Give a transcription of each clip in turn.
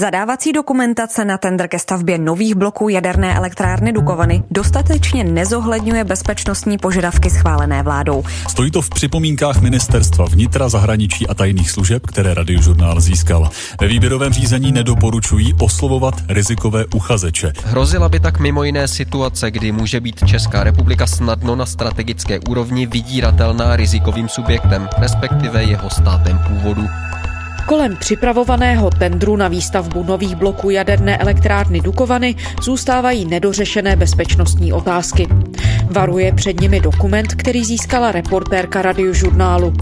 Zadávací dokumentace na tender ke stavbě nových bloků jaderné elektrárny Dukovany dostatečně nezohledňuje bezpečnostní požadavky schválené vládou. Stojí to v připomínkách ministerstva vnitra, zahraničí a tajných služeb, které radiožurnál získal. Ve výběrovém řízení nedoporučují oslovovat rizikové uchazeče. Hrozila by tak mimo jiné situace, kdy může být Česká republika snadno na strategické úrovni vydíratelná rizikovým subjektem, respektive jeho státem původu. Kolem připravovaného tendru na výstavbu nových bloků jaderné elektrárny Dukovany zůstávají nedořešené bezpečnostní otázky. Varuje před nimi dokument, který získala reportérka radiožurnálu.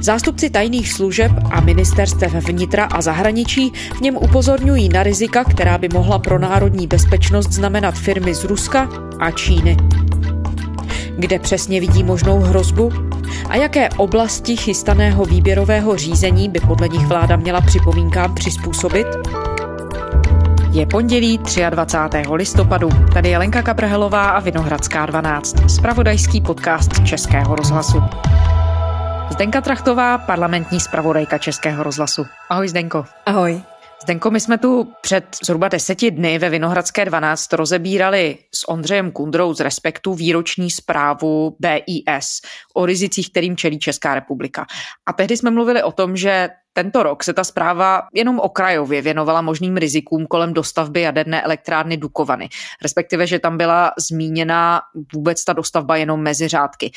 Zástupci tajných služeb a ministerstev vnitra a zahraničí v něm upozorňují na rizika, která by mohla pro národní bezpečnost znamenat firmy z Ruska a Číny. Kde přesně vidí možnou hrozbu? A jaké oblasti chystaného výběrového řízení by podle nich vláda měla připomínkám přizpůsobit? Je pondělí 23. listopadu. Tady je Lenka Kabrhelová a Vinohradská 12. Spravodajský podcast Českého rozhlasu. Zdenka Trachtová, parlamentní zpravodajka Českého rozhlasu. Ahoj Zdenko. Ahoj. Zdenko, my jsme tu před zhruba deseti dny ve Vinohradské 12 rozebírali s Ondřejem Kundrou z Respektu výroční zprávu BIS o rizicích, kterým čelí Česká republika. A tehdy jsme mluvili o tom, že tento rok se ta zpráva jenom okrajově věnovala možným rizikům kolem dostavby jaderné elektrárny Dukovany, respektive, že tam byla zmíněna vůbec ta dostavba jenom mezi řádky.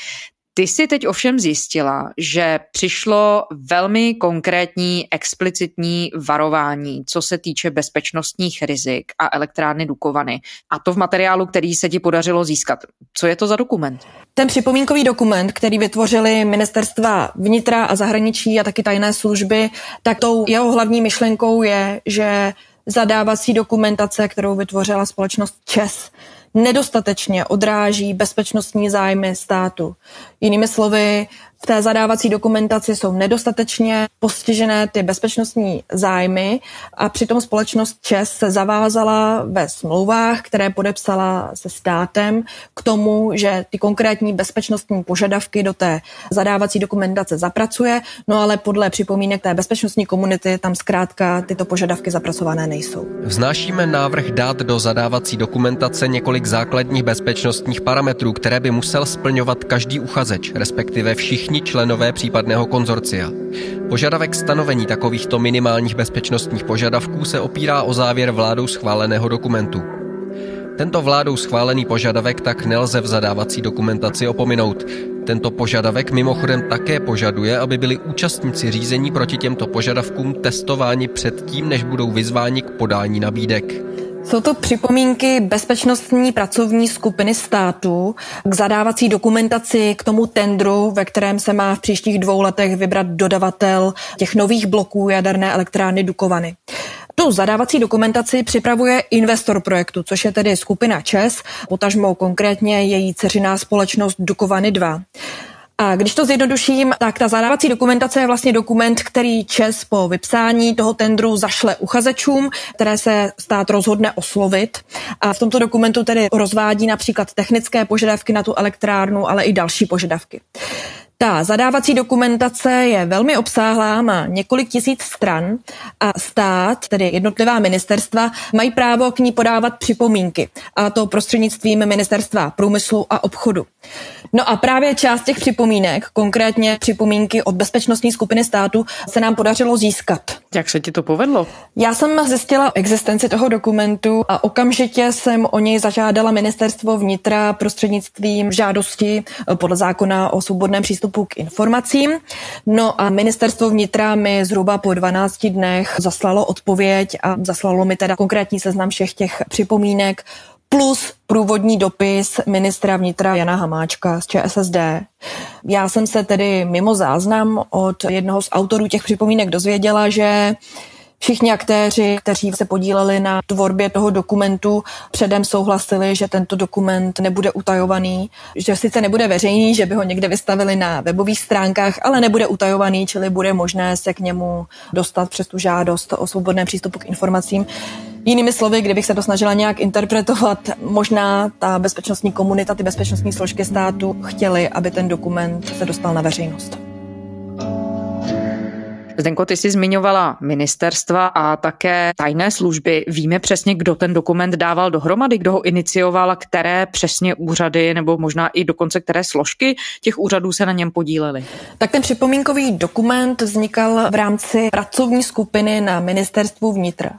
Ty si teď ovšem zjistila, že přišlo velmi konkrétní, explicitní varování, co se týče bezpečnostních rizik a elektrárny Dukovany. A to v materiálu, který se ti podařilo získat. Co je to za dokument? Ten připomínkový dokument, který vytvořili ministerstva vnitra a zahraničí a taky tajné služby, tak tou jeho hlavní myšlenkou je, že zadávací dokumentace, kterou vytvořila společnost ČES, nedostatečně odráží bezpečnostní zájmy státu. Jinými slovy, v té zadávací dokumentaci jsou nedostatečně postižené ty bezpečnostní zájmy a přitom společnost ČES se zavázala ve smlouvách, které podepsala se státem k tomu, že ty konkrétní bezpečnostní požadavky do té zadávací dokumentace zapracuje, no ale podle připomínek té bezpečnostní komunity tam zkrátka tyto požadavky zapracované nejsou. Vznášíme návrh dát do zadávací dokumentace několik základních bezpečnostních parametrů, které by musel splňovat každý uchazeč, respektive všichni všichni členové případného konzorcia. Požadavek stanovení takovýchto minimálních bezpečnostních požadavků se opírá o závěr vládou schváleného dokumentu. Tento vládou schválený požadavek tak nelze v zadávací dokumentaci opominout. Tento požadavek mimochodem také požaduje, aby byli účastníci řízení proti těmto požadavkům testováni předtím, než budou vyzváni k podání nabídek. Jsou to připomínky bezpečnostní pracovní skupiny státu k zadávací dokumentaci k tomu tendru, ve kterém se má v příštích dvou letech vybrat dodavatel těch nových bloků jaderné elektrárny Dukovany. Tu zadávací dokumentaci připravuje investor projektu, což je tedy skupina ČES, potažmo konkrétně její ceřiná společnost Dukovany 2. A když to zjednoduším, tak ta zadávací dokumentace je vlastně dokument, který ČES po vypsání toho tendru zašle uchazečům, které se stát rozhodne oslovit. A v tomto dokumentu tedy rozvádí například technické požadavky na tu elektrárnu, ale i další požadavky. Ta zadávací dokumentace je velmi obsáhlá, má několik tisíc stran a stát, tedy jednotlivá ministerstva, mají právo k ní podávat připomínky a to prostřednictvím ministerstva průmyslu a obchodu. No a právě část těch připomínek, konkrétně připomínky od bezpečnostní skupiny státu, se nám podařilo získat. Jak se ti to povedlo? Já jsem zjistila existenci toho dokumentu a okamžitě jsem o něj zažádala ministerstvo vnitra prostřednictvím žádosti podle zákona o svobodném přístupu k informacím. No a ministerstvo vnitra mi zhruba po 12 dnech zaslalo odpověď a zaslalo mi teda konkrétní seznam všech těch připomínek plus průvodní dopis ministra vnitra Jana Hamáčka z ČSSD. Já jsem se tedy mimo záznam od jednoho z autorů těch připomínek dozvěděla, že Všichni aktéři, kteří se podíleli na tvorbě toho dokumentu, předem souhlasili, že tento dokument nebude utajovaný, že sice nebude veřejný, že by ho někde vystavili na webových stránkách, ale nebude utajovaný, čili bude možné se k němu dostat přes tu žádost o svobodném přístupu k informacím. Jinými slovy, kdybych se to snažila nějak interpretovat, možná ta bezpečnostní komunita, ty bezpečnostní složky státu chtěli, aby ten dokument se dostal na veřejnost. Zdenko, ty jsi zmiňovala ministerstva a také tajné služby. Víme přesně, kdo ten dokument dával dohromady, kdo ho inicioval a které přesně úřady nebo možná i dokonce které složky těch úřadů se na něm podílely? Tak ten připomínkový dokument vznikal v rámci pracovní skupiny na ministerstvu vnitra.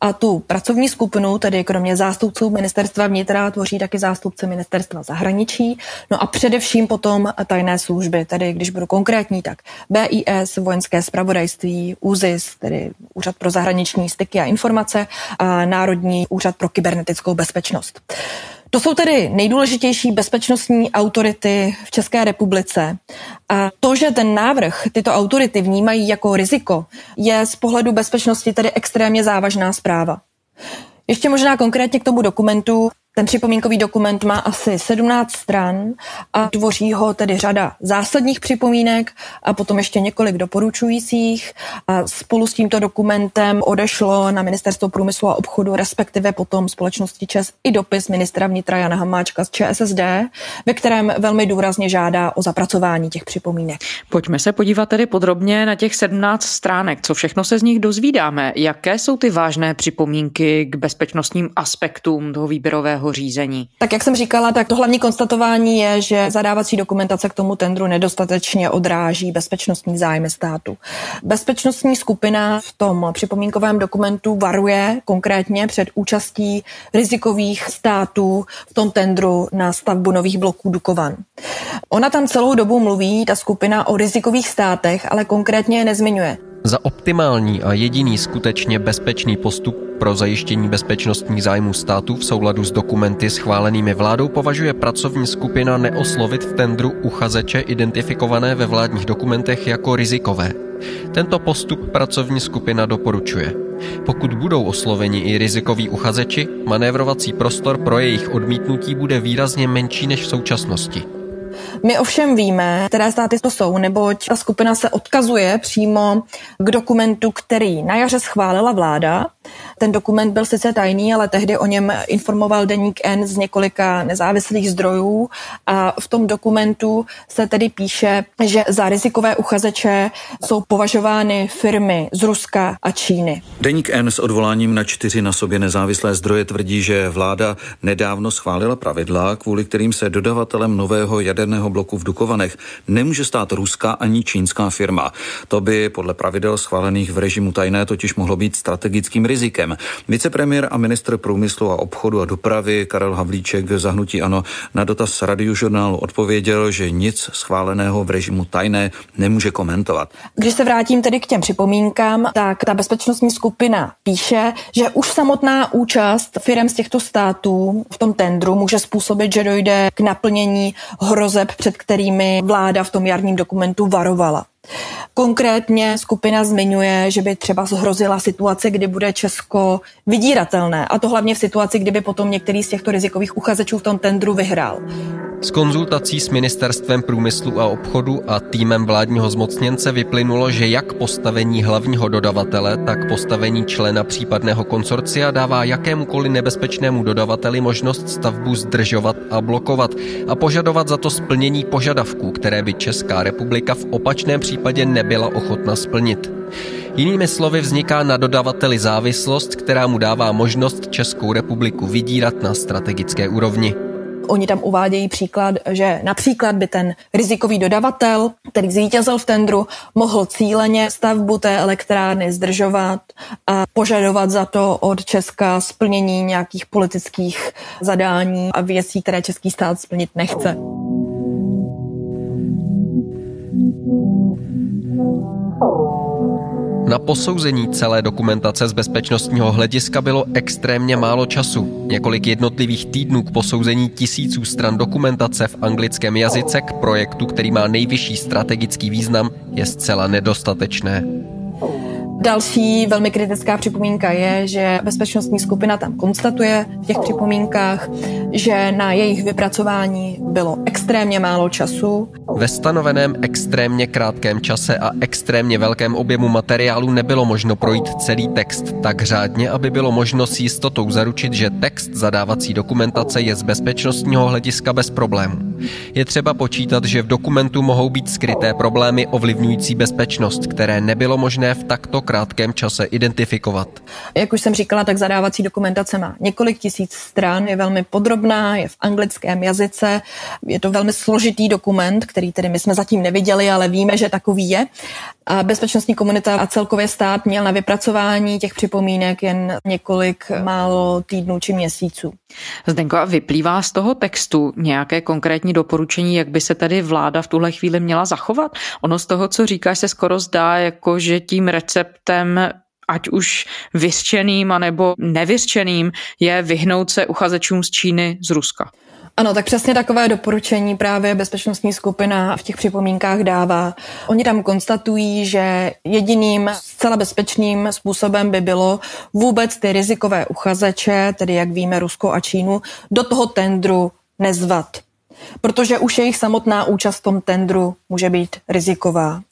A tu pracovní skupinu, tedy kromě zástupců ministerstva vnitra, tvoří taky zástupce ministerstva zahraničí, no a především potom tajné služby, tedy když budu konkrétní, tak BIS, vojenské spravodajství, ÚZIS, tedy Úřad pro zahraniční styky a informace, a Národní úřad pro kybernetickou bezpečnost. To jsou tedy nejdůležitější bezpečnostní autority v České republice. A to, že ten návrh tyto autority vnímají jako riziko, je z pohledu bezpečnosti tedy extrémně závažná zpráva. Ještě možná konkrétně k tomu dokumentu. Ten připomínkový dokument má asi 17 stran a tvoří ho tedy řada zásadních připomínek a potom ještě několik doporučujících. A spolu s tímto dokumentem odešlo na Ministerstvo průmyslu a obchodu, respektive potom společnosti ČES i dopis ministra vnitra Jana Hamáčka z ČSSD, ve kterém velmi důrazně žádá o zapracování těch připomínek. Pojďme se podívat tedy podrobně na těch 17 stránek. Co všechno se z nich dozvídáme? Jaké jsou ty vážné připomínky k bezpečnostním aspektům toho výběrového výběrového řízení? Tak jak jsem říkala, tak to hlavní konstatování je, že zadávací dokumentace k tomu tendru nedostatečně odráží bezpečnostní zájmy státu. Bezpečnostní skupina v tom připomínkovém dokumentu varuje konkrétně před účastí rizikových států v tom tendru na stavbu nových bloků Dukovan. Ona tam celou dobu mluví, ta skupina, o rizikových státech, ale konkrétně je nezmiňuje. Za optimální a jediný skutečně bezpečný postup pro zajištění bezpečnostních zájmů státu v souladu s dokumenty schválenými vládou považuje pracovní skupina neoslovit v tendru uchazeče identifikované ve vládních dokumentech jako rizikové. Tento postup pracovní skupina doporučuje. Pokud budou osloveni i rizikoví uchazeči, manévrovací prostor pro jejich odmítnutí bude výrazně menší než v současnosti. My ovšem víme, které státy to jsou, neboť ta skupina se odkazuje přímo k dokumentu, který na jaře schválila vláda. Ten dokument byl sice tajný, ale tehdy o něm informoval deník N z několika nezávislých zdrojů a v tom dokumentu se tedy píše, že za rizikové uchazeče jsou považovány firmy z Ruska a Číny. Deník N s odvoláním na čtyři na sobě nezávislé zdroje tvrdí, že vláda nedávno schválila pravidla, kvůli kterým se dodavatelem nového jaderného bloku v Dukovanech nemůže stát ruská ani čínská firma. To by podle pravidel schválených v režimu tajné totiž mohlo být strategickým rizikem. Vicepremiér a ministr průmyslu a obchodu a dopravy Karel Havlíček zahnutí Ano na dotaz radiožurnálu odpověděl, že nic schváleného v režimu tajné nemůže komentovat. Když se vrátím tedy k těm připomínkám, tak ta bezpečnostní skupina píše, že už samotná účast firm z těchto států v tom tendru může způsobit, že dojde k naplnění hrozeb, před kterými vláda v tom jarním dokumentu varovala. Konkrétně skupina zmiňuje, že by třeba zhrozila situace, kdy bude Česko vydíratelné. A to hlavně v situaci, kdyby potom některý z těchto rizikových uchazečů v tom tendru vyhrál. Z konzultací s Ministerstvem průmyslu a obchodu a týmem vládního zmocněnce vyplynulo, že jak postavení hlavního dodavatele, tak postavení člena případného konsorcia dává jakémukoliv nebezpečnému dodavateli možnost stavbu zdržovat a blokovat a požadovat za to splnění požadavků, které by Česká republika v opačném případě nebyla ochotna splnit. Jinými slovy vzniká na dodavateli závislost, která mu dává možnost Českou republiku vydírat na strategické úrovni. Oni tam uvádějí příklad, že například by ten rizikový dodavatel, který zvítězil v tendru, mohl cíleně stavbu té elektrárny zdržovat a požadovat za to od Česka splnění nějakých politických zadání a věcí, které český stát splnit nechce. Na posouzení celé dokumentace z bezpečnostního hlediska bylo extrémně málo času. Několik jednotlivých týdnů k posouzení tisíců stran dokumentace v anglickém jazyce k projektu, který má nejvyšší strategický význam, je zcela nedostatečné. Další velmi kritická připomínka je, že bezpečnostní skupina tam konstatuje v těch připomínkách, že na jejich vypracování bylo extrémně málo času. Ve stanoveném extrémně krátkém čase a extrémně velkém objemu materiálu nebylo možno projít celý text tak řádně, aby bylo možno s jistotou zaručit, že text zadávací dokumentace je z bezpečnostního hlediska bez problémů. Je třeba počítat, že v dokumentu mohou být skryté problémy ovlivňující bezpečnost, které nebylo možné v takto krátkém čase identifikovat. Jak už jsem říkala, tak zadávací dokumentace má několik tisíc stran, je velmi podrobná, je v anglickém jazyce, je to velmi složitý dokument, který tedy my jsme zatím neviděli, ale víme, že takový je. A bezpečnostní komunita a celkově stát měl na vypracování těch připomínek jen několik málo týdnů či měsíců. Zdenko, a vyplývá z toho textu nějaké konkrétní doporučení, jak by se tady vláda v tuhle chvíli měla zachovat? Ono z toho, co říkáš, se skoro zdá, jako že tím receptem ať už vyřčeným anebo nevyřčeným, je vyhnout se uchazečům z Číny, z Ruska. Ano, tak přesně takové doporučení právě bezpečnostní skupina v těch připomínkách dává. Oni tam konstatují, že jediným zcela bezpečným způsobem by bylo vůbec ty rizikové uchazeče, tedy jak víme Rusko a Čínu, do toho tendru nezvat protože už jejich samotná účast v tom tendru může být riziková.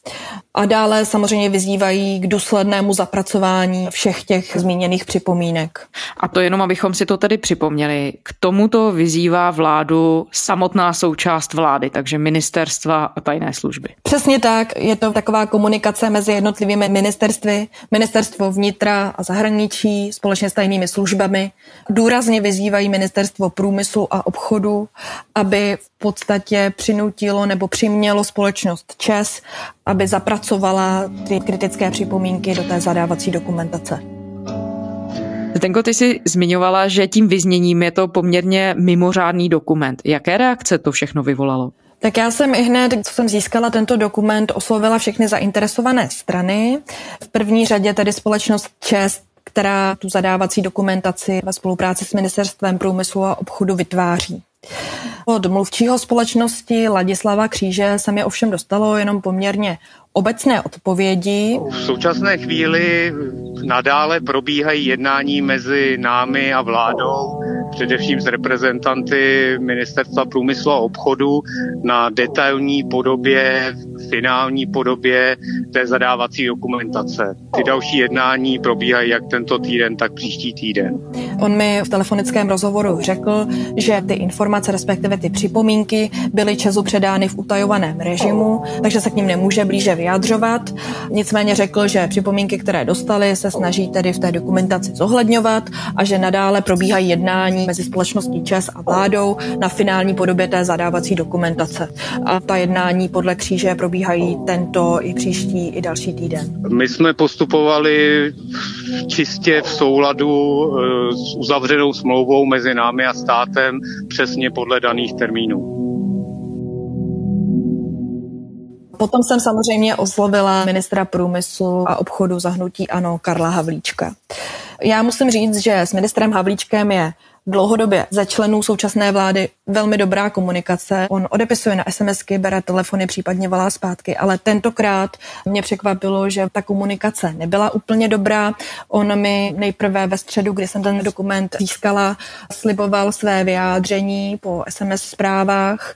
A dále samozřejmě vyzývají k důslednému zapracování všech těch zmíněných připomínek. A to jenom, abychom si to tedy připomněli. K tomuto vyzývá vládu samotná součást vlády, takže ministerstva a tajné služby. Přesně tak. Je to taková komunikace mezi jednotlivými ministerstvy, ministerstvo vnitra a zahraničí společně s tajnými službami. Důrazně vyzývají ministerstvo průmyslu a obchodu, aby v podstatě přinutilo nebo přimělo společnost ČES, aby zapracovala ty kritické připomínky do té zadávací dokumentace. Zdenko, ty jsi zmiňovala, že tím vyzněním je to poměrně mimořádný dokument. Jaké reakce to všechno vyvolalo? Tak já jsem i hned, co jsem získala tento dokument, oslovila všechny zainteresované strany. V první řadě tedy společnost ČES, která tu zadávací dokumentaci ve spolupráci s Ministerstvem průmyslu a obchodu vytváří. Od mluvčího společnosti Ladislava Kříže se mi ovšem dostalo jenom poměrně obecné odpovědi. V současné chvíli nadále probíhají jednání mezi námi a vládou, především s reprezentanty Ministerstva průmyslu a obchodu na detailní podobě, finální podobě té zadávací dokumentace. Ty další jednání probíhají jak tento týden, tak příští týden. On mi v telefonickém rozhovoru řekl, že ty informace, respektive ty připomínky, byly Česu předány v utajovaném režimu, takže se k ním nemůže blíže vyjadřovat. Nicméně řekl, že připomínky, které dostali, se snaží tedy v té dokumentaci zohledňovat a že nadále probíhají jednání mezi společností ČES a vládou na finální podobě té zadávací dokumentace. A ta jednání podle kříže probíhají tento i příští i další týden. My jsme postupovali čistě v souladu eh, s uzavřenou smlouvou mezi námi a státem přesně podle daných termínů. Potom jsem samozřejmě oslovila ministra průmyslu a obchodu zahnutí ANO Karla Havlíčka. Já musím říct, že s ministrem Havlíčkem je dlouhodobě za členů současné vlády velmi dobrá komunikace. On odepisuje na SMSky, bere telefony, případně volá zpátky, ale tentokrát mě překvapilo, že ta komunikace nebyla úplně dobrá. On mi nejprve ve středu, kdy jsem ten dokument získala, sliboval své vyjádření po SMS zprávách,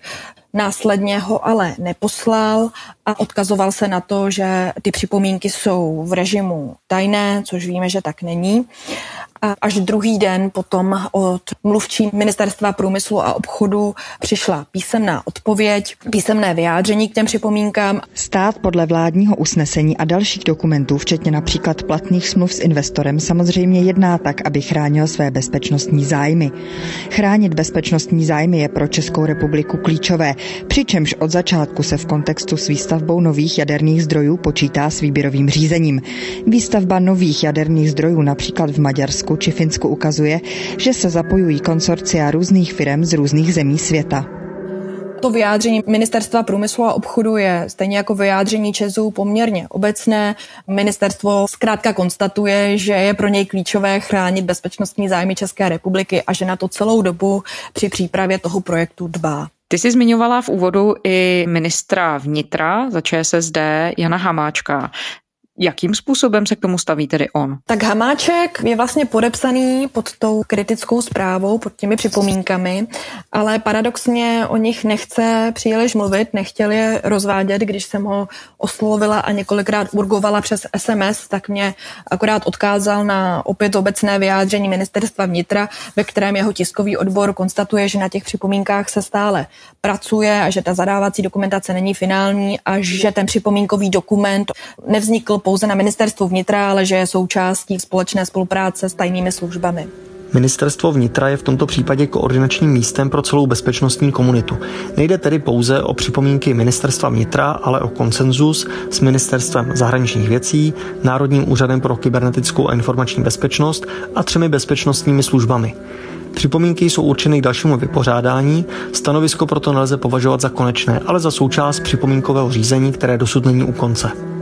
Následně ho ale neposlal a odkazoval se na to, že ty připomínky jsou v režimu tajné, což víme, že tak není. A až druhý den potom od mluvčí ministerstva průmyslu a obchodu přišla písemná odpověď, písemné vyjádření k těm připomínkám. Stát podle vládního usnesení a dalších dokumentů, včetně například platných smluv s investorem, samozřejmě jedná tak, aby chránil své bezpečnostní zájmy. Chránit bezpečnostní zájmy je pro Českou republiku klíčové, přičemž od začátku se v kontextu s výstavbou nových jaderných zdrojů počítá s výběrovým řízením. Výstavba nových jaderných zdrojů například v Maďarsku či Finsku ukazuje, že se zapojují konsorcia různých firm z různých zemí světa. To vyjádření Ministerstva průmyslu a obchodu je stejně jako vyjádření Česu poměrně obecné. Ministerstvo zkrátka konstatuje, že je pro něj klíčové chránit bezpečnostní zájmy České republiky a že na to celou dobu při přípravě toho projektu dbá. Ty jsi zmiňovala v úvodu i ministra vnitra za ČSSD Jana Hamáčka. Jakým způsobem se k tomu staví tedy on? Tak Hamáček je vlastně podepsaný pod tou kritickou zprávou, pod těmi připomínkami, ale paradoxně o nich nechce příliš mluvit, nechtěl je rozvádět, když jsem ho oslovila a několikrát urgovala přes SMS, tak mě akorát odkázal na opět obecné vyjádření ministerstva vnitra, ve kterém jeho tiskový odbor konstatuje, že na těch připomínkách se stále pracuje a že ta zadávací dokumentace není finální a že ten připomínkový dokument nevznikl pouze na ministerstvu vnitra, ale že je součástí společné spolupráce s tajnými službami. Ministerstvo vnitra je v tomto případě koordinačním místem pro celou bezpečnostní komunitu. Nejde tedy pouze o připomínky ministerstva vnitra, ale o konsenzus s ministerstvem zahraničních věcí, Národním úřadem pro kybernetickou a informační bezpečnost a třemi bezpečnostními službami. Připomínky jsou určeny k dalšímu vypořádání, stanovisko proto nelze považovat za konečné, ale za součást připomínkového řízení, které dosud není u konce.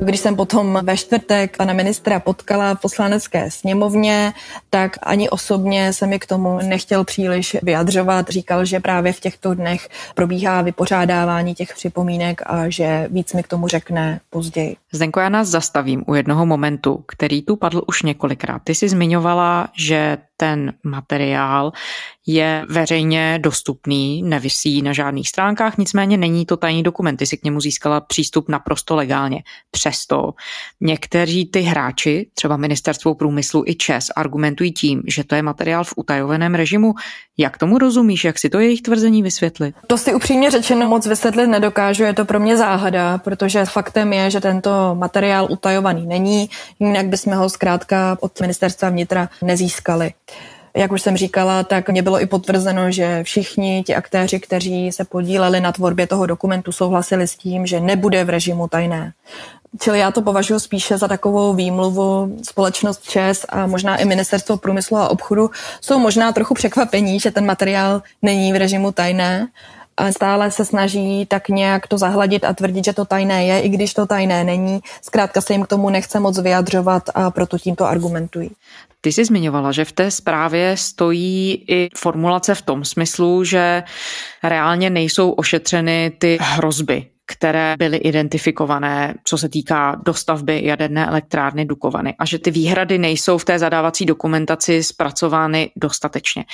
Když jsem potom ve čtvrtek pana ministra potkala v poslanecké sněmovně, tak ani osobně se mi k tomu nechtěl příliš vyjadřovat. Říkal, že právě v těchto dnech probíhá vypořádávání těch připomínek a že víc mi k tomu řekne později. Zdenko, já nás zastavím u jednoho momentu, který tu padl už několikrát. Ty jsi zmiňovala, že ten materiál je veřejně dostupný, nevisí na žádných stránkách, nicméně není to tajný dokument, ty si k němu získala přístup naprosto legálně. Přesto někteří ty hráči, třeba Ministerstvo průmyslu i ČES, argumentují tím, že to je materiál v utajoveném režimu. Jak tomu rozumíš, jak si to jejich tvrzení vysvětlit? To si upřímně řečeno moc vysvětlit nedokážu, je to pro mě záhada, protože faktem je, že tento materiál utajovaný není, jinak bychom ho zkrátka od ministerstva vnitra nezískali. Jak už jsem říkala, tak mě bylo i potvrzeno, že všichni ti aktéři, kteří se podíleli na tvorbě toho dokumentu, souhlasili s tím, že nebude v režimu tajné. Čili já to považuji spíše za takovou výmluvu. Společnost ČES a možná i Ministerstvo průmyslu a obchodu jsou možná trochu překvapení, že ten materiál není v režimu tajné stále se snaží tak nějak to zahladit a tvrdit, že to tajné je, i když to tajné není. Zkrátka se jim k tomu nechce moc vyjadřovat a proto tímto argumentují. Ty jsi zmiňovala, že v té zprávě stojí i formulace v tom smyslu, že reálně nejsou ošetřeny ty hrozby, které byly identifikované, co se týká dostavby jaderné elektrárny Dukovany a že ty výhrady nejsou v té zadávací dokumentaci zpracovány dostatečně.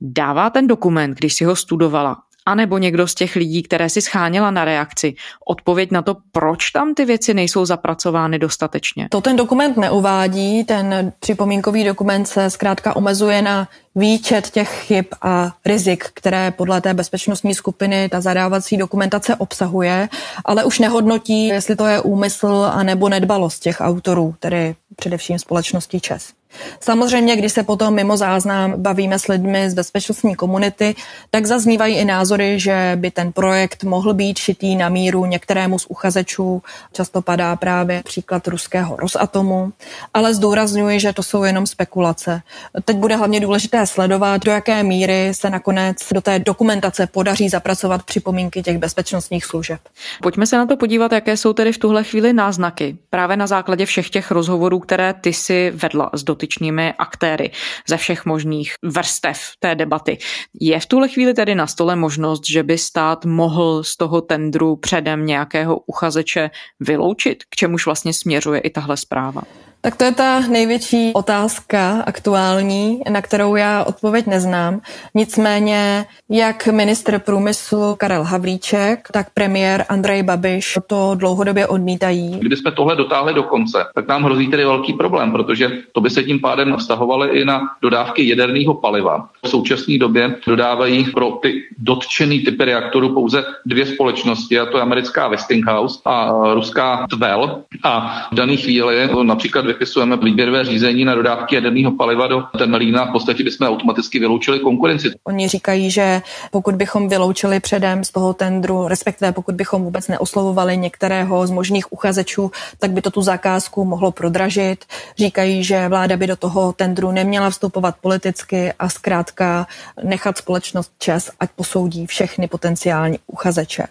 Dává ten dokument, když si ho studovala, anebo někdo z těch lidí, které si scháněla na reakci, odpověď na to, proč tam ty věci nejsou zapracovány dostatečně? To ten dokument neuvádí, ten připomínkový dokument se zkrátka omezuje na výčet těch chyb a rizik, které podle té bezpečnostní skupiny ta zadávací dokumentace obsahuje, ale už nehodnotí, jestli to je úmysl a nebo nedbalost těch autorů, tedy především společnosti ČES. Samozřejmě, když se potom mimo záznam bavíme s lidmi z bezpečnostní komunity, tak zaznívají i názory, že by ten projekt mohl být šitý na míru některému z uchazečů. Často padá právě příklad ruského Rosatomu, ale zdůrazňuji, že to jsou jenom spekulace. Teď bude hlavně důležité sledovat, do jaké míry se nakonec do té dokumentace podaří zapracovat připomínky těch bezpečnostních služeb. Pojďme se na to podívat, jaké jsou tedy v tuhle chvíli náznaky. Právě na základě všech těch rozhovorů, které ty si vedla s dotyčnými aktéry ze všech možných vrstev té debaty. Je v tuhle chvíli tedy na stole možnost, že by stát mohl z toho tendru předem nějakého uchazeče vyloučit, k čemuž vlastně směřuje i tahle zpráva? Tak to je ta největší otázka aktuální, na kterou já odpověď neznám. Nicméně, jak ministr průmyslu Karel Havlíček, tak premiér Andrej Babiš to dlouhodobě odmítají. Kdybychom tohle dotáhli do konce, tak nám hrozí tedy velký problém, protože to by se tím pádem vztahovaly i na dodávky jaderného paliva. V současné době dodávají pro ty dotčený typy reaktorů pouze dvě společnosti, a to je americká Westinghouse a ruská Tvel. A v dané chvíli například vypisujeme výběrové řízení na dodávky jaderného paliva do Temelína, v podstatě bychom automaticky vyloučili konkurenci. Oni říkají, že pokud bychom vyloučili předem z toho tendru, respektive pokud bychom vůbec neoslovovali některého z možných uchazečů, tak by to tu zakázku mohlo prodražit. Říkají, že vláda by do toho tendru neměla vstupovat politicky a zkrátka nechat společnost čas, ať posoudí všechny potenciální uchazeče.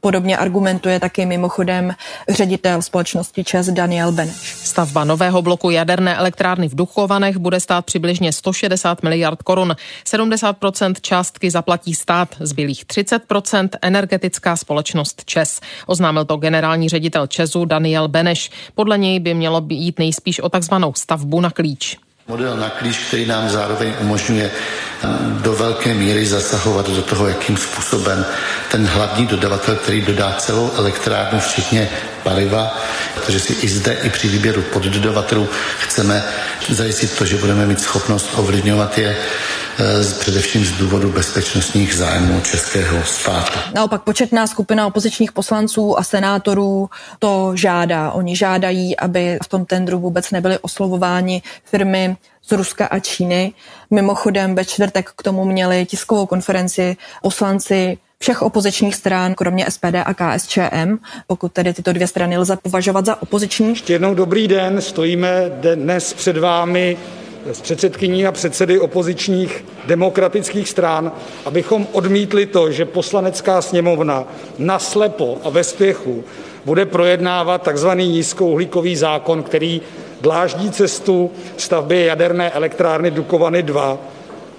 Podobně argumentuje taky mimochodem ředitel společnosti ČES Daniel Beneš. Stavba nového bloku jaderné elektrárny v Duchovanech bude stát přibližně 160 miliard korun. 70% částky zaplatí stát, zbylých 30% energetická společnost ČES. Oznámil to generální ředitel ČESu Daniel Beneš. Podle něj by mělo být nejspíš o takzvanou stavbu na klíč model na klíč, který nám zároveň umožňuje eh, do velké míry zasahovat do toho, jakým způsobem ten hlavní dodavatel, který dodá celou elektrárnu, včetně paliva, protože si i zde, i při výběru poddodavatelů chceme zajistit to, že budeme mít schopnost ovlivňovat je Eh, především z důvodu bezpečnostních zájmů českého státu. Naopak početná skupina opozičních poslanců a senátorů to žádá. Oni žádají, aby v tom tendru vůbec nebyly oslovováni firmy z Ruska a Číny. Mimochodem ve čtvrtek k tomu měli tiskovou konferenci poslanci všech opozičních stran, kromě SPD a KSČM, pokud tedy tyto dvě strany lze považovat za opoziční. Ještě jednou dobrý den, stojíme dnes před vámi s předsedkyní a předsedy opozičních demokratických stran, abychom odmítli to, že Poslanecká sněmovna naslepo a ve spěchu bude projednávat takzvaný nízkouhlíkový zákon, který dláždí cestu stavby jaderné elektrárny Dukovany 2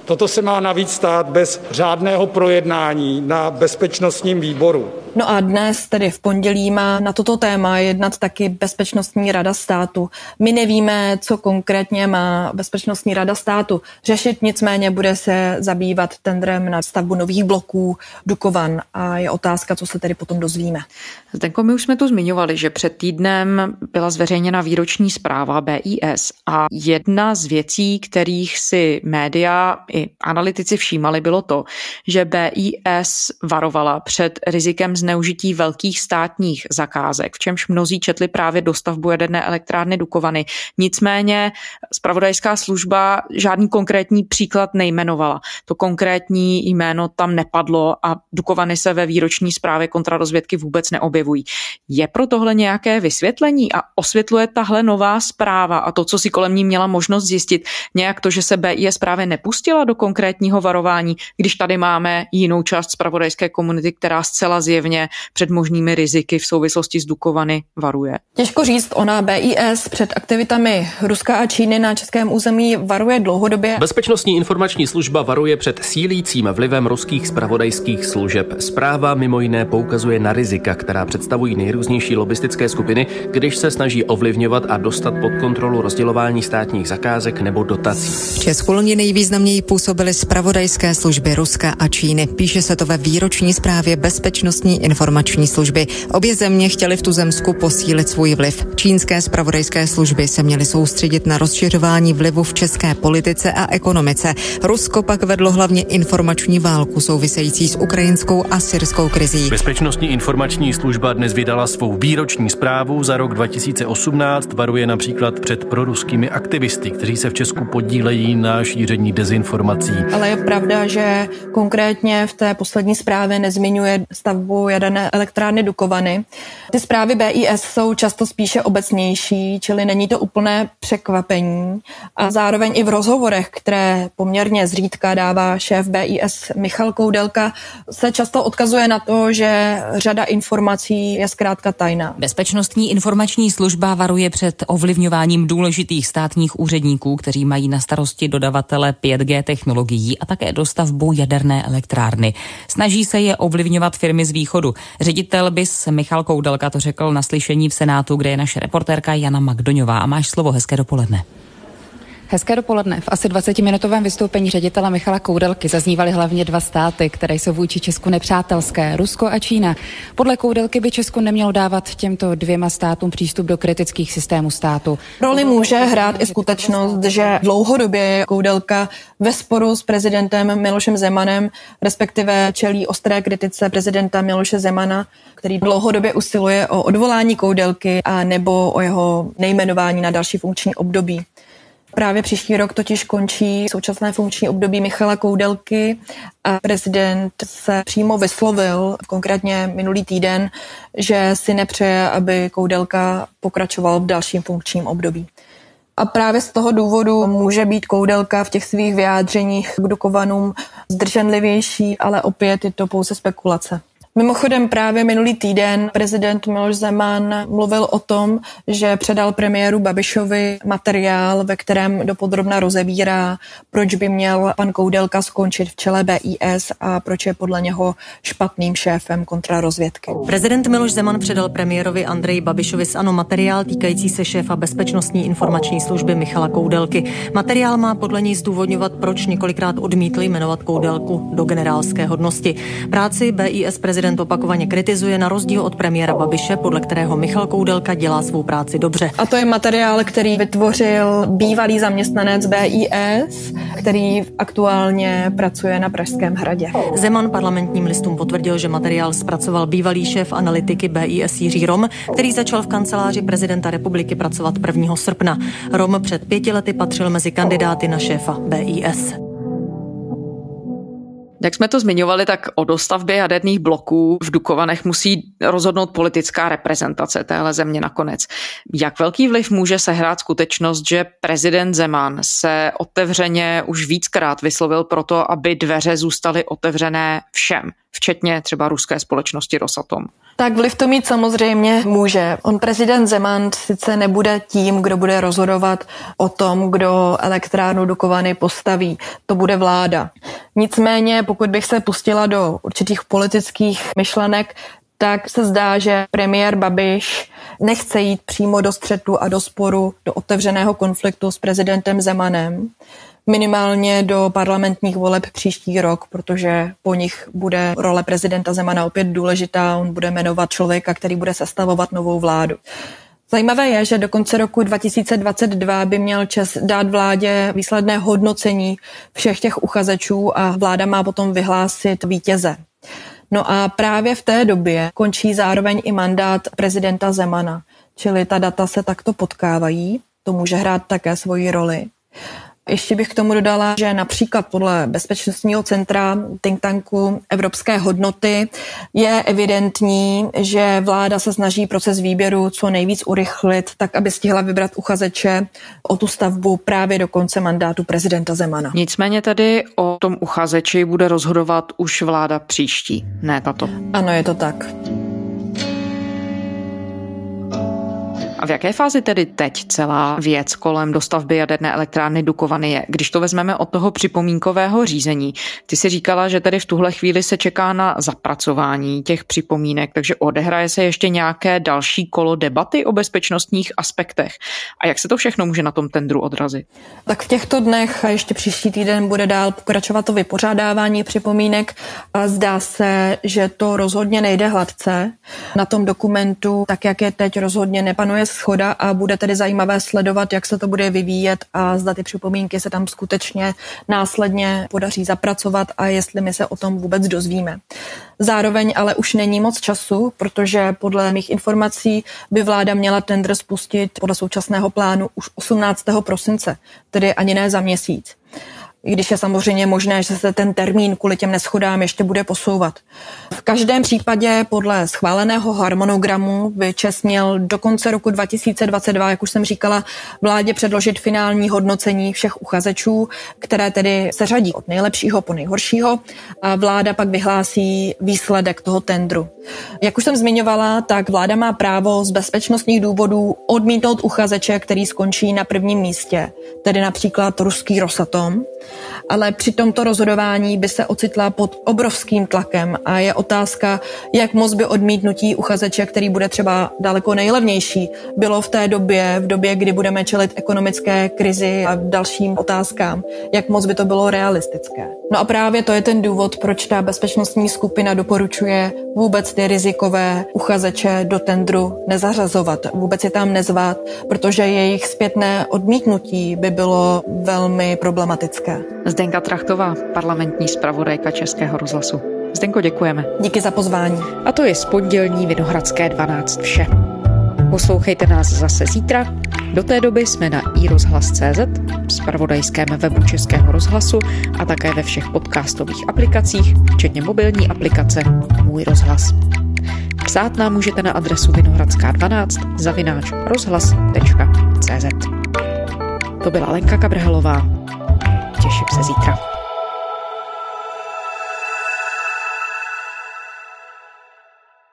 Toto se má navíc stát bez řádného projednání na bezpečnostním výboru. No a dnes, tedy v pondělí, má na toto téma jednat taky Bezpečnostní rada státu. My nevíme, co konkrétně má Bezpečnostní rada státu řešit, nicméně bude se zabývat tendrem na stavbu nových bloků Dukovan a je otázka, co se tedy potom dozvíme. Zdenko, my už jsme tu zmiňovali, že před týdnem byla zveřejněna výroční zpráva BIS a jedna z věcí, kterých si média i analytici všímali, bylo to, že BIS varovala před rizikem zneužití velkých státních zakázek, v čemž mnozí četli právě dostavbu jaderné elektrárny Dukovany. Nicméně spravodajská služba žádný konkrétní příklad nejmenovala. To konkrétní jméno tam nepadlo a Dukovany se ve výroční zprávě kontrarozvědky vůbec neobjevují. Je pro tohle nějaké vysvětlení a osvětluje tahle nová zpráva a to, co si kolem ní měla možnost zjistit, nějak to, že se BIS právě nepustila do konkrétního varování, když tady máme jinou část spravodajské komunity, která zcela zjevně před možnými riziky v souvislosti s Dukovany varuje? Těžko říct, ona BIS před aktivitami Ruska a Číny na českém území varuje dlouhodobě. Bezpečnostní informační služba varuje před sílícím vlivem ruských spravodajských služeb. Zpráva mimo jiné poukazuje na rizika, která představují nejrůznější lobistické skupiny, když se snaží ovlivňovat a dostat pod kontrolu rozdělování státních zakázek nebo dotací. V Česku loni nejvýznamněji působily spravodajské služby Ruska a Číny. Píše se to ve výroční zprávě Bezpečnostní informační služby. Obě země chtěly v tuzemsku posílit svůj vliv. Čínské spravodajské služby se měly soustředit na rozšiřování vlivu v české politice a ekonomice. Rusko pak vedlo hlavně informační válku související s ukrajinskou a syrskou krizí. Bezpečnostní informační služba dnes vydala svou výroční zprávu za rok 2018. Varuje například před proruskými aktivisty, kteří se v Česku podílejí na šíření dezinformací. Ale je pravda, že konkrétně v té poslední zprávě nezmiňuje stavbu jaderné elektrárny Dukovany. Ty zprávy BIS jsou často spíše obecnější, čili není to úplné překvapení. A zároveň i v rozhovorech, které poměrně zřídka dává šéf BIS Michal Koudelka, se často odkazuje na to, že řada informací je zkrátka tajná. Bezpečnostní informační služba varuje před ovlivňováním důležitých státních úředníků, kteří mají na starosti dodavatele 5G technologií a také dostavbu jaderné elektrárny. Snaží se je ovlivňovat firmy z východu. Ředitel BIS Michal Koudelka to řekl na slyšení v Senátu, kde je naše reportérka Jana Magdoňová. A máš slovo, hezké dopoledne. Hezké dopoledne. V asi 20-minutovém vystoupení ředitele Michala Koudelky zaznívaly hlavně dva státy, které jsou vůči Česku nepřátelské, Rusko a Čína. Podle Koudelky by Česku nemělo dávat těmto dvěma státům přístup do kritických systémů státu. Roli může hrát i skutečnost, že dlouhodobě Koudelka ve sporu s prezidentem Milošem Zemanem, respektive čelí ostré kritice prezidenta Miloše Zemana, který dlouhodobě usiluje o odvolání Koudelky a nebo o jeho nejmenování na další funkční období. Právě příští rok totiž končí současné funkční období Michala Koudelky a prezident se přímo vyslovil, konkrétně minulý týden, že si nepřeje, aby Koudelka pokračoval v dalším funkčním období. A právě z toho důvodu může být Koudelka v těch svých vyjádřeních k Dukovanům zdrženlivější, ale opět je to pouze spekulace. Mimochodem právě minulý týden prezident Miloš Zeman mluvil o tom, že předal premiéru Babišovi materiál, ve kterém dopodrobna rozebírá, proč by měl pan Koudelka skončit v čele BIS a proč je podle něho špatným šéfem kontrarozvědky. Prezident Miloš Zeman předal premiérovi Andreji Babišovi z ANO materiál týkající se šéfa bezpečnostní informační služby Michala Koudelky. Materiál má podle něj zdůvodňovat, proč několikrát odmítl jmenovat Koudelku do generálské hodnosti. Práci BIS prezident prezident opakovaně kritizuje na rozdíl od premiéra Babiše, podle kterého Michal Koudelka dělá svou práci dobře. A to je materiál, který vytvořil bývalý zaměstnanec BIS, který aktuálně pracuje na Pražském hradě. Zeman parlamentním listům potvrdil, že materiál zpracoval bývalý šéf analytiky BIS Jiří Rom, který začal v kanceláři prezidenta republiky pracovat 1. srpna. Rom před pěti lety patřil mezi kandidáty na šéfa BIS. Jak jsme to zmiňovali, tak o dostavbě jaderných bloků v Dukovanech musí rozhodnout politická reprezentace téhle země nakonec. Jak velký vliv může sehrát skutečnost, že prezident Zeman se otevřeně už víckrát vyslovil proto, aby dveře zůstaly otevřené všem, včetně třeba ruské společnosti Rosatom? Tak vliv to mít samozřejmě může. On prezident Zeman sice nebude tím, kdo bude rozhodovat o tom, kdo elektrárnu Dukovany postaví. To bude vláda. Nicméně, pokud bych se pustila do určitých politických myšlenek, tak se zdá, že premiér Babiš nechce jít přímo do střetu a do sporu, do otevřeného konfliktu s prezidentem Zemanem minimálně do parlamentních voleb příští rok, protože po nich bude role prezidenta Zemana opět důležitá. On bude jmenovat člověka, který bude sestavovat novou vládu. Zajímavé je, že do konce roku 2022 by měl Čes dát vládě výsledné hodnocení všech těch uchazečů a vláda má potom vyhlásit vítěze. No a právě v té době končí zároveň i mandát prezidenta Zemana, čili ta data se takto potkávají, to může hrát také svoji roli. Ještě bych k tomu dodala, že například podle Bezpečnostního centra think tanku Evropské hodnoty je evidentní, že vláda se snaží proces výběru co nejvíc urychlit, tak aby stihla vybrat uchazeče o tu stavbu právě do konce mandátu prezidenta Zemana. Nicméně tedy o tom uchazeči bude rozhodovat už vláda příští, ne tato. Ano, je to tak. A v jaké fázi tedy teď celá věc kolem dostavby jaderné elektrárny Dukovany je? Když to vezmeme od toho připomínkového řízení, ty si říkala, že tedy v tuhle chvíli se čeká na zapracování těch připomínek, takže odehraje se ještě nějaké další kolo debaty o bezpečnostních aspektech. A jak se to všechno může na tom tendru odrazit? Tak v těchto dnech a ještě příští týden bude dál pokračovat to vypořádávání připomínek. A zdá se, že to rozhodně nejde hladce. Na tom dokumentu, tak jak je teď, rozhodně nepanuje schoda a bude tedy zajímavé sledovat, jak se to bude vyvíjet a zda ty připomínky se tam skutečně následně podaří zapracovat a jestli my se o tom vůbec dozvíme. Zároveň ale už není moc času, protože podle mých informací by vláda měla tender spustit podle současného plánu už 18. prosince, tedy ani ne za měsíc i když je samozřejmě možné, že se ten termín kvůli těm neschodám ještě bude posouvat. V každém případě podle schváleného harmonogramu by Čes měl do konce roku 2022, jak už jsem říkala, vládě předložit finální hodnocení všech uchazečů, které tedy se řadí od nejlepšího po nejhoršího a vláda pak vyhlásí výsledek toho tendru. Jak už jsem zmiňovala, tak vláda má právo z bezpečnostních důvodů odmítnout uchazeče, který skončí na prvním místě, tedy například ruský Rosatom, ale při tomto rozhodování by se ocitla pod obrovským tlakem a je otázka, jak moc by odmítnutí uchazeče, který bude třeba daleko nejlevnější, bylo v té době, v době, kdy budeme čelit ekonomické krizi a dalším otázkám, jak moc by to bylo realistické. No a právě to je ten důvod, proč ta bezpečnostní skupina doporučuje vůbec ty rizikové uchazeče do tendru nezařazovat, vůbec je tam nezvat, protože jejich zpětné odmítnutí by bylo velmi problematické. Zdenka Trachtová, parlamentní zpravodajka Českého rozhlasu. Zdenko, děkujeme. Díky za pozvání. A to je z pondělní Vinohradské 12 vše. Poslouchejte nás zase zítra. Do té doby jsme na iRozhlas.cz, spravodajském webu Českého rozhlasu a také ve všech podcastových aplikacích, včetně mobilní aplikace Můj rozhlas. Psát nám můžete na adresu vinohradská12 zavináč rozhlas.cz. To byla Lenka Kabrhelová. Těším se zítra.